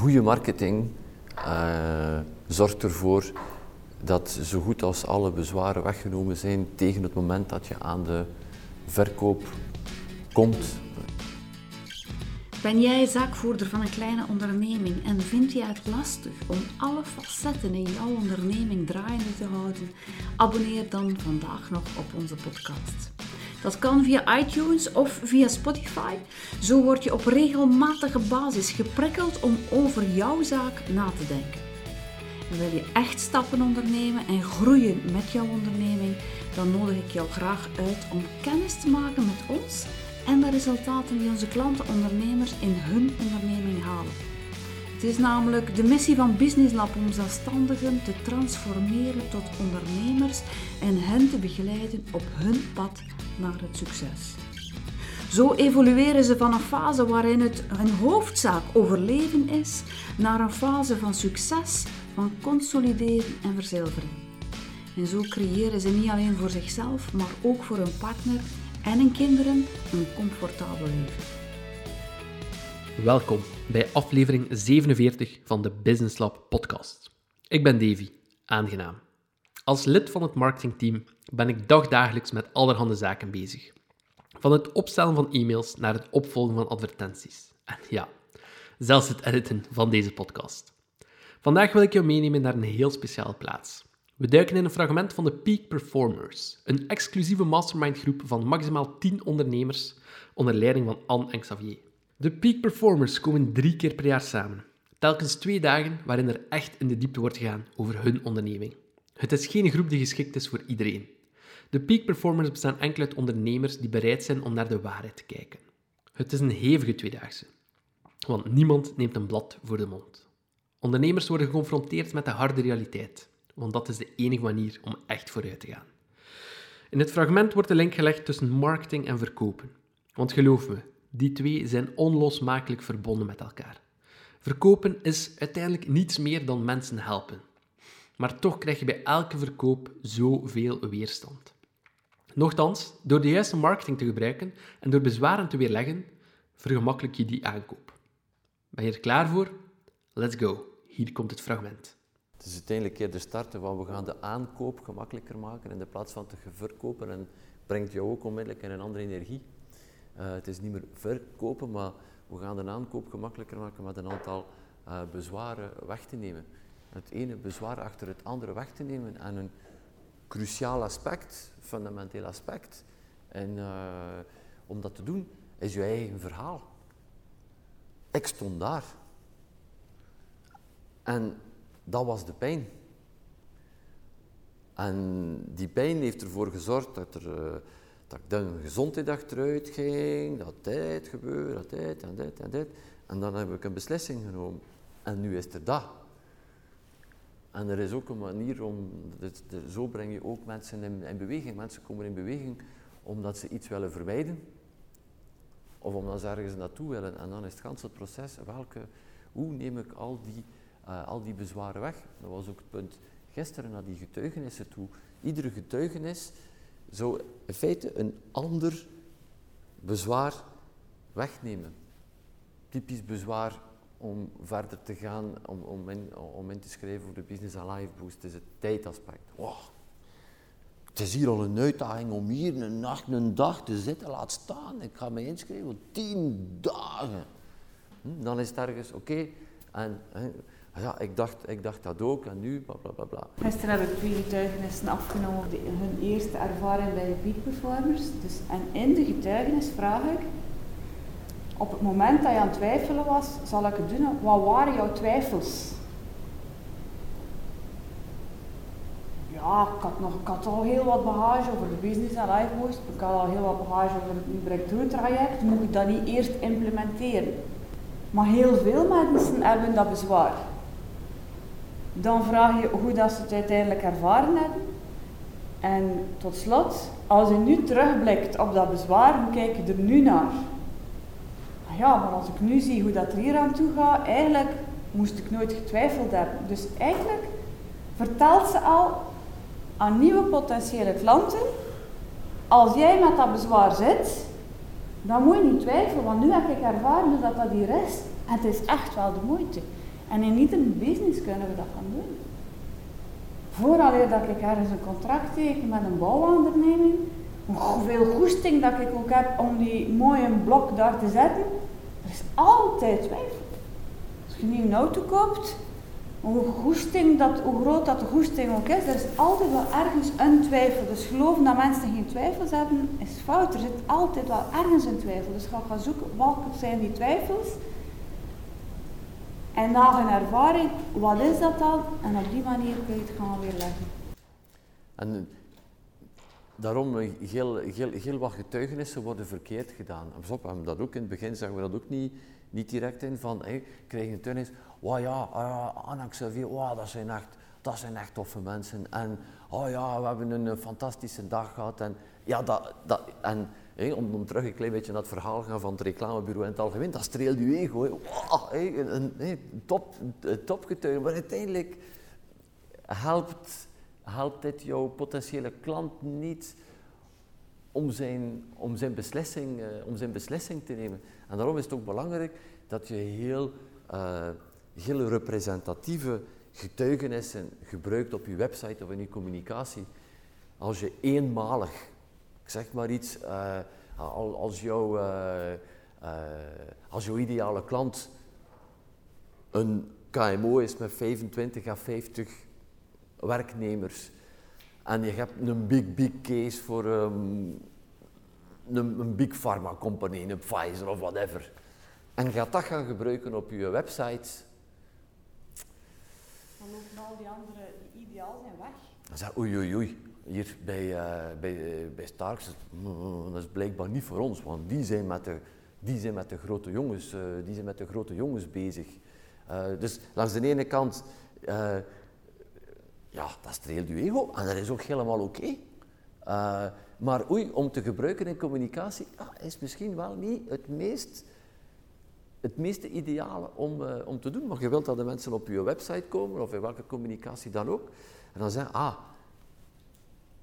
goede marketing uh, zorgt ervoor dat zo goed als alle bezwaren weggenomen zijn tegen het moment dat je aan de verkoop komt. Ben jij zaakvoerder van een kleine onderneming en vind je het lastig om alle facetten in jouw onderneming draaiende te houden? Abonneer dan vandaag nog op onze podcast. Dat kan via iTunes of via Spotify. Zo word je op regelmatige basis geprikkeld om over jouw zaak na te denken. En wil je echt stappen ondernemen en groeien met jouw onderneming, dan nodig ik jou graag uit om kennis te maken met ons en de resultaten die onze klanten ondernemers in hun onderneming halen. Het is namelijk de missie van Business Lab om zelfstandigen te transformeren tot ondernemers en hen te begeleiden op hun pad naar het succes. Zo evolueren ze van een fase waarin het hun hoofdzaak overleven is, naar een fase van succes, van consolideren en verzilveren. En zo creëren ze niet alleen voor zichzelf, maar ook voor hun partner en hun kinderen een comfortabel leven. Welkom bij aflevering 47 van de Business Lab podcast. Ik ben Davy, aangenaam. Als lid van het marketingteam ben ik dagdagelijks met allerhande zaken bezig. Van het opstellen van e-mails naar het opvolgen van advertenties. En ja, zelfs het editen van deze podcast. Vandaag wil ik jou meenemen naar een heel speciale plaats. We duiken in een fragment van de Peak Performers, een exclusieve mastermind groep van maximaal 10 ondernemers onder leiding van Anne en Xavier. De Peak Performers komen drie keer per jaar samen, telkens twee dagen waarin er echt in de diepte wordt gegaan over hun onderneming. Het is geen groep die geschikt is voor iedereen. De Peak Performers bestaan enkel uit ondernemers die bereid zijn om naar de waarheid te kijken. Het is een hevige tweedaagse, want niemand neemt een blad voor de mond. Ondernemers worden geconfronteerd met de harde realiteit, want dat is de enige manier om echt vooruit te gaan. In het fragment wordt de link gelegd tussen marketing en verkopen. Want geloof me, die twee zijn onlosmakelijk verbonden met elkaar. Verkopen is uiteindelijk niets meer dan mensen helpen. Maar toch krijg je bij elke verkoop zoveel weerstand. Nochtans, door de juiste marketing te gebruiken en door bezwaren te weerleggen, vergemakkelijk je die aankoop. Ben je er klaar voor? Let's go. Hier komt het fragment. Het is uiteindelijk keer de starten van we gaan de aankoop gemakkelijker maken in de plaats van te verkopen en brengt jou ook onmiddellijk in een andere energie. Uh, het is niet meer verkopen, maar we gaan de aankoop gemakkelijker maken met een aantal uh, bezwaren weg te nemen. Het ene bezwaar achter het andere weg te nemen en een cruciaal aspect, fundamenteel aspect. En uh, om dat te doen, is je eigen verhaal. Ik stond daar. En dat was de pijn. En die pijn heeft ervoor gezorgd dat, er, uh, dat ik dan gezondheid achteruit ging, dat dit gebeurde, dat dit en dit en dit. En dan heb ik een beslissing genomen. En nu is er dat. En er is ook een manier om, dit, zo breng je ook mensen in, in, beweging. Mensen komen in beweging omdat ze iets willen vermijden. Of omdat ze ergens naartoe willen. En dan is het ganse proces, welke, hoe neem ik al die, uh, al die bezwaren weg? Dat was ook het punt gisteren naar die getuigenissen toe. Iedere getuigenis zou in feite een ander bezwaar wegnemen. Typisch bezwaar om verder te gaan, om, om, in, om in te schrijven voor de Business Alive Boost, is het tijdaspect. Wow. Het is hier al een uitdaging om hier een nacht, een dag te zitten, laat staan. Ik ga me inschrijven, tien dagen. Hm, dan is het ergens, oké, en ja, ik dacht, ik dacht dat ook, en nu, bla bla bla. bla. Gisteren heb ik twee getuigenissen afgenomen hun eerste ervaring bij Peak Performers. Dus, en in de getuigenis vraag ik, op het moment dat je aan het twijfelen was, zal ik het doen. Wat waren jouw twijfels? Ja, ik had, nog, ik had al heel wat bagage over de business en life boost. Ik had al heel wat bagage over het breakthrough traject. Moet ik dat niet eerst implementeren? Maar heel veel mensen hebben dat bezwaar. Dan vraag je hoe dat ze het uiteindelijk ervaren hebben. En tot slot, als je nu terugblikt op dat bezwaar, hoe kijk je er nu naar? Ja, maar als ik nu zie hoe dat er hier aan toe gaat, eigenlijk moest ik nooit getwijfeld hebben. Dus eigenlijk vertelt ze al aan nieuwe potentiële klanten, als jij met dat bezwaar zit, dan moet je niet twijfelen, want nu heb ik ervaren dat dat hier is. Het is echt wel de moeite. En in ieder business kunnen we dat gaan doen. Vooral dat ik ergens een contract teken met een bouwonderneming, hoeveel goesting dat ik ook heb om die mooie blok daar te zetten, er is altijd twijfel. Als je een auto koopt, hoe, goesting dat, hoe groot dat de goesting ook is, er is altijd wel ergens een twijfel. Dus geloven dat mensen geen twijfels hebben, is fout. Er zit altijd wel ergens een twijfel. Dus ga gaan zoeken, welke zijn die twijfels? En na een ervaring, wat is dat dan? En op die manier kun je het gaan weerleggen. En daarom, eh, heel, heel, heel wat getuigenissen worden verkeerd gedaan. Op, dat ook in het begin zeggen we dat ook niet, niet direct in, van, hey, krijg een oh ja, uh, Anna Xavier, dat, zijn echt, dat zijn echt toffe mensen. En oh ja, we hebben een, fantastische dag gehad. En, ja, dat, dat, en om, terug een klein beetje naar het verhaal gaan van het reclamebureau in het algemeen, dat streelt je ego. Wow, een, een, top, topgetuige. Maar uiteindelijk helpt, helpt dit jouw potentiële klant niet om zijn, om zijn, beslissing, uh, om zijn beslissing te nemen. En daarom is het ook belangrijk dat je heel, uh, heel representatieve getuigenissen gebruikt op je website of in je communicatie. Als je eenmalig, ik zeg maar iets, uh, als, jouw, als jouw ideale klant een KMO is met 25 à 50 werknemers en je hebt een big, big case voor um, een, een, big pharma company, een Pfizer of whatever. En je gaat dat gaan gebruiken op je website. Dan lopen al die andere die ideaal zijn weg. Dan zeg oei oei oei, hier bij, uh, bij, uh, bij Starks, mm, dat is blijkbaar niet voor ons, want die zijn met de, die zijn met de, grote, jongens, uh, die zijn met de grote jongens bezig. dus langs de ene kant ja, dat streelt je ego en dat is ook helemaal oké. Uh, maar oei, om te gebruiken in communicatie is misschien wel niet het meest, het meeste ideale om, uh, om te doen. Maar je wilt dat de mensen op je website komen of in welke communicatie dan ook. En dan zeggen, ah,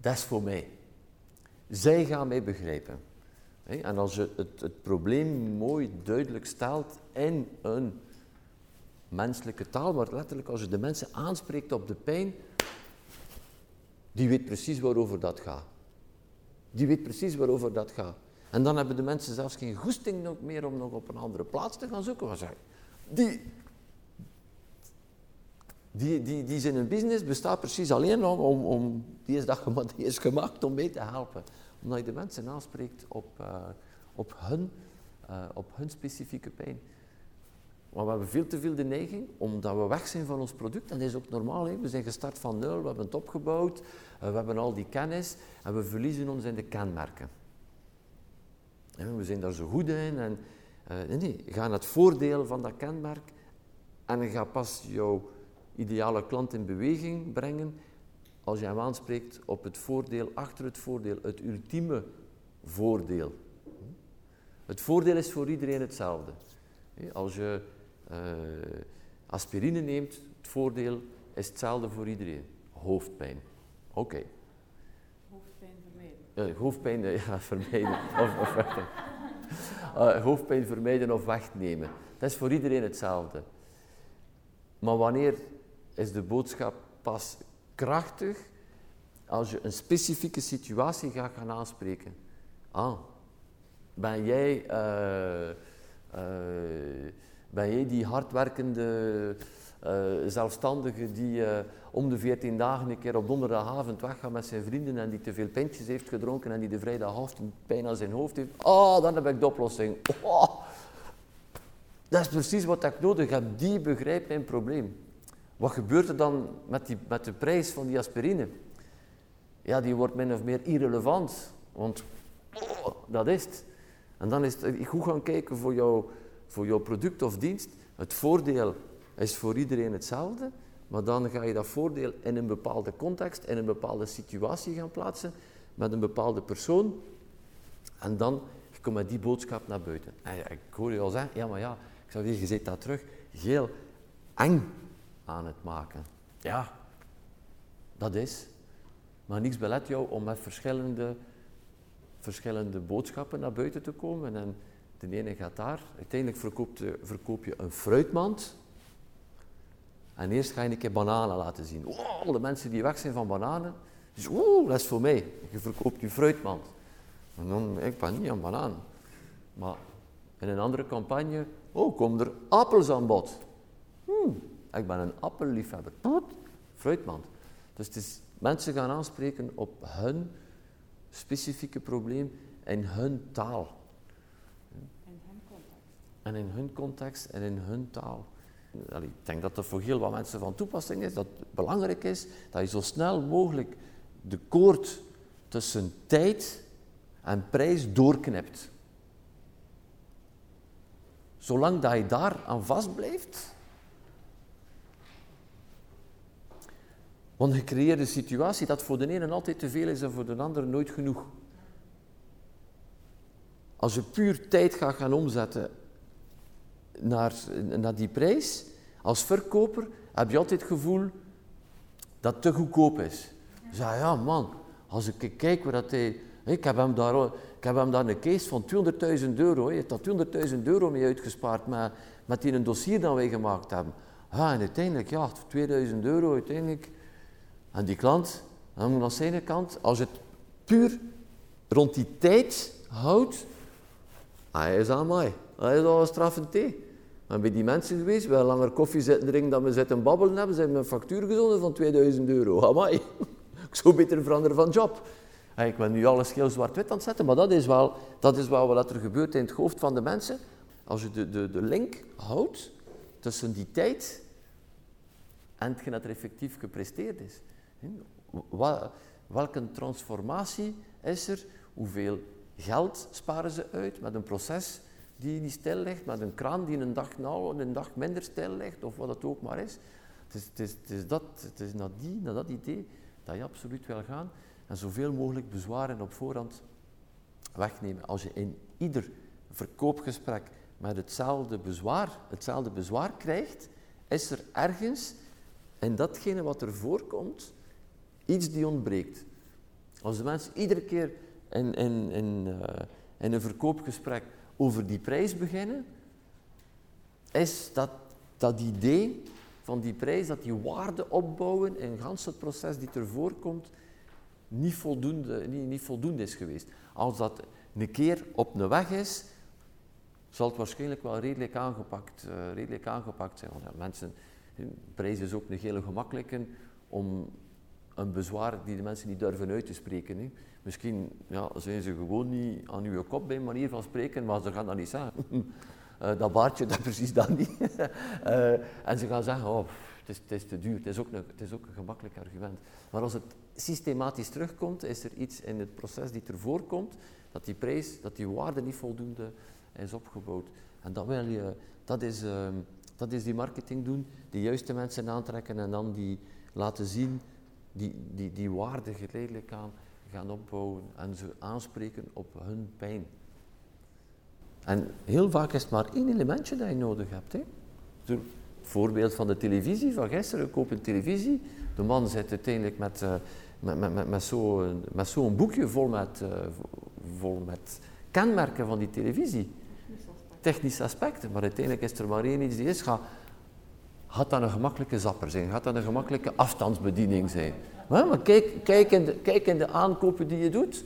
dat is voor mij. Zij gaan mij begrijpen. En als je het, het probleem mooi duidelijk stelt in een menselijke taal, maar letterlijk als je de mensen aanspreekt op de pijn, die weet precies waarover dat gaat. Die weet precies waarover dat gaat. En dan hebben de mensen zelfs geen goesting meer om nog op een andere plaats te gaan zoeken. Die, die, die, die zijn een business bestaat precies alleen om, om die, is dat, die is gemaakt om mee te helpen. Omdat je de mensen aanspreekt op, uh, op, hun, uh, op hun specifieke pijn. Maar we hebben veel te veel de neiging, omdat we weg zijn van ons product, en dat is ook normaal, hè? we zijn gestart van nul, we hebben het opgebouwd, uh, we hebben al die kennis, en we verliezen ons in de kenmerken. En we zijn daar zo goed in, en uh, nee, nee, ga naar het voordeel van dat kenmerk, en ga pas jouw ideale klant in beweging brengen, als je hem aanspreekt op het voordeel, achter het voordeel, het ultieme voordeel. Het voordeel is voor iedereen hetzelfde. Als je aspirine neemt, het voordeel is hetzelfde voor iedereen. Hoofdpijn. Oké. Okay. Hoofdpijn vermijden. Uh, hoofdpijn uh, ja, vermijden. of, of uh, hoofdpijn vermijden of wegnemen. Dat is voor iedereen hetzelfde. Maar wanneer is de boodschap pas krachtig? Als je een specifieke situatie gaat gaan aanspreken. Ah, ben jij ben jij die hardwerkende uh, zelfstandige die uh, om de 14 dagen een keer op donderdagavond weggaat met zijn vrienden en die te veel pintjes heeft gedronken en die de vrijdagavond pijn aan zijn hoofd heeft? Oh, dan heb ik de oplossing. Oh, dat is precies wat ik nodig heb. Die begrijpt mijn probleem. Wat gebeurt er dan met, die, met de prijs van die aspirine? Ja, die wordt min of meer irrelevant. Want oh, dat is het. En dan is het goed gaan kijken voor jou voor jouw product of dienst. Het voordeel is voor iedereen hetzelfde, maar dan ga je dat voordeel in een bepaalde context, in een bepaalde situatie gaan plaatsen, met een bepaalde persoon. En dan kom met die boodschap naar buiten. En ik hoor je al zeggen, ja maar ja, ik zou weer, je zit dat terug, heel eng aan het maken. Ja, dat is. Maar niets belet jou om met verschillende, verschillende boodschappen naar buiten te komen. En de ene gaat daar, uiteindelijk verkoop je, je een fruitmand. En eerst ga je een keer bananen laten zien. Oh, de mensen die weg zijn van bananen, dus, oeh, dat is voor mij. Je verkoopt je fruitmand. En dan, ik ben niet aan bananen. Maar in een andere campagne, oh, komen er appels aan bod. Hmm, ik ben een appelliefhebber. Fruitmand. Dus het is mensen gaan aanspreken op hun specifieke probleem in hun taal. En in hun context en in hun taal. Ik denk dat dat voor heel wat mensen van toepassing is, dat het belangrijk is dat je zo snel mogelijk de koord tussen tijd en prijs doorknipt. Zolang dat je daar aan vastblijft, want je creëert een situatie dat voor de ene altijd te veel is en voor de ander nooit genoeg. Als je puur tijd gaat gaan omzetten naar, naar die prijs, als verkoper heb je altijd het gevoel dat het te goedkoop is. Je zegt, ja man, als ik kijk waar dat hij... Ik heb hem daar, ik heb hem daar een case van 200.000 euro. Hij heeft daar 200.000 euro mee uitgespaard met, met die een dossier dat wij gemaakt hebben. Ja, en uiteindelijk, ja, 2000 euro uiteindelijk. En die klant, aan zijn kant, als het puur rond die tijd houdt, hij is aan mij. Hij is al een straffend thee. Maar bij die mensen geweest, we langer koffie zitten drinken dan we zitten babbelen hebben, zijn een factuur gezonden van 2000 euro. Amai. Ik zou beter veranderen van job. Ik ben nu alles heel zwart-wit aan het zetten, maar dat is, wel, dat is wel wat er gebeurt in het hoofd van de mensen. Als je de, de, de link houdt tussen die tijd en hetgeen dat er effectief gepresteerd is. Welke transformatie is er? Hoeveel geld sparen ze uit met een proces die niet stil ligt, met een kraan die een dag, nou, een dag minder stil ligt, of wat het ook maar is. Het is, het is, dat, het is naar, die, naar dat idee dat je absoluut wil gaan en zoveel mogelijk bezwaren op voorhand wegnemen. Als je in ieder verkoopgesprek met hetzelfde bezwaar, hetzelfde bezwaar krijgt, is er ergens in datgene wat er voorkomt iets die ontbreekt. Als de mensen iedere keer in, in, in, uh, in een verkoopgesprek over die prijs beginnen, is dat, dat idee van die prijs, dat die waarde opbouwen in gans het proces die ervoor komt, niet voldoende, niet, niet voldoende is geweest. Als dat een keer op een weg is, zal het waarschijnlijk wel redelijk aangepakt, uh, redelijk aangepakt zijn. Want mensen, prijs is ook een hele gemakkelijke om een bezwaar die de mensen niet durven uit te spreken. Misschien ja, zijn ze gewoon niet aan uw kop bij manier van spreken, maar ze gaan dat niet zeggen. uh, dat baardje, dat precies dat niet. uh, en ze gaan zeggen, oh, het is, te duur. Het is, ook een, het is ook een gemakkelijk argument. Maar als het systematisch terugkomt, is er iets in het proces die ervoor komt, dat die prijs, dat die waarde niet voldoende is opgebouwd. En dat, wil je, dat, is, uh, dat is die marketing doen, de juiste mensen aantrekken en dan die laten zien, die, die, die waarde geleidelijk aan gaan opbouwen en ze aanspreken op hun pijn. En heel vaak is het maar één elementje dat je nodig hebt. Hè. Voorbeeld van de televisie van gisteren, ik koop een televisie, de man zit uiteindelijk met, uh, met, met, met, zo'n zo boekje vol met, uh, vol met kenmerken van die televisie. Technische aspecten, maar uiteindelijk is er maar één iets die is. Gaat, gaat dat een gemakkelijke zapper zijn? Gaat dat een gemakkelijke afstandsbediening zijn? Maar kijk, kijk, in de, kijk in de aankopen die je doet.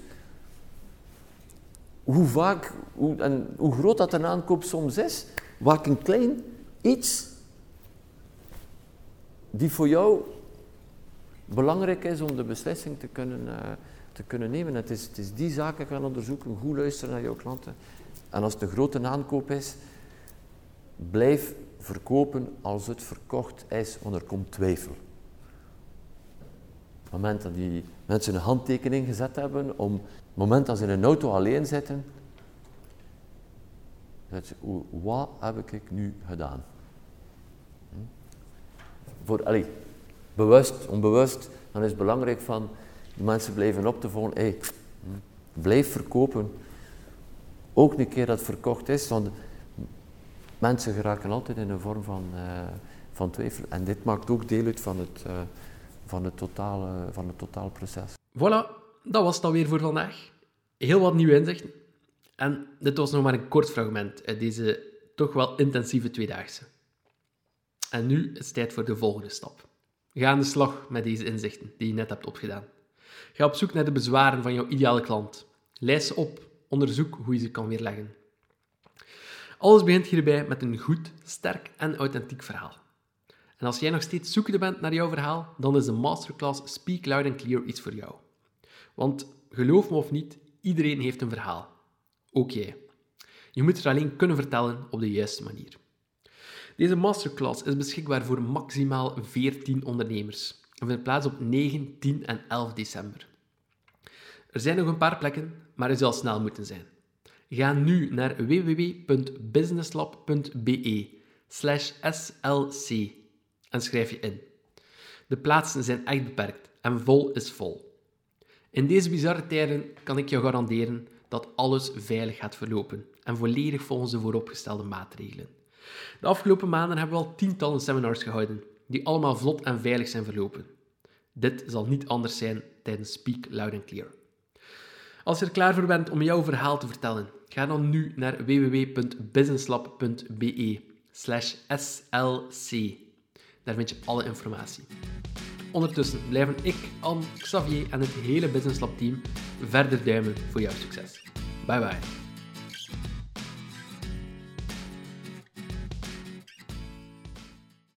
Hoe vaak hoe, en hoe groot dat een aankoop soms is, wat een klein iets die voor jou belangrijk is om de beslissing te kunnen, uh, te kunnen nemen. Het is, het is die zaken gaan onderzoeken, goed luisteren naar jouw klanten. En als het een grote aankoop is, blijf verkopen als het verkocht is, want er komt twijfel. Moment dat die mensen een handtekening gezet hebben, om, het moment dat ze in een auto alleen zitten, ze, wat heb ik nu gedaan? Hm? Voor, allez, bewust, onbewust, dan is het belangrijk van mensen blijven op te volgen. Hey, hm, blijf verkopen. Ook een keer dat het verkocht is, want mensen geraken altijd in een vorm van, uh, van twijfel. En dit maakt ook deel uit van het, uh, van het, totale, van het totaalproces. Voilà, dat was het dan weer voor vandaag. Heel wat nieuwe inzichten. En dit was nog maar een kort fragment uit deze toch wel intensieve tweedaagse. En nu is het tijd voor de volgende stap. Ga aan de slag met deze inzichten die je net hebt opgedaan. Ga op zoek naar de bezwaren van jouw ideale klant. Lijst ze op, onderzoek hoe je ze kan weerleggen. Alles begint hierbij met een goed, sterk en authentiek verhaal. En als jij nog steeds zoekende bent naar jouw verhaal, dan is de masterclass Speak Loud and Clear iets voor jou. Want geloof me of niet, iedereen heeft een verhaal. Ook jij. Je moet het alleen kunnen vertellen op de juiste manier. Deze masterclass is beschikbaar voor maximaal 14 ondernemers en vindt plaats op 9, 10 en 11 december. Er zijn nog een paar plekken, maar je zal snel moeten zijn. Ga nu naar www.businesslab.be slc en schrijf je in. De plaatsen zijn echt beperkt en vol is vol. In deze bizarre tijden kan ik jou garanderen dat alles veilig gaat verlopen en volledig volgens de vooropgestelde maatregelen. De afgelopen maanden hebben we al tientallen seminars gehouden, die allemaal vlot en veilig zijn verlopen. Dit zal niet anders zijn tijdens Speak Loud and Clear. Als je er klaar voor bent om jouw verhaal te vertellen, ga dan nu naar www.businesslab.be slc. Daar vind je alle informatie. Ondertussen blijven ik, Anne, Xavier en het hele Business Lab team verder duimen voor jouw succes. Bye bye.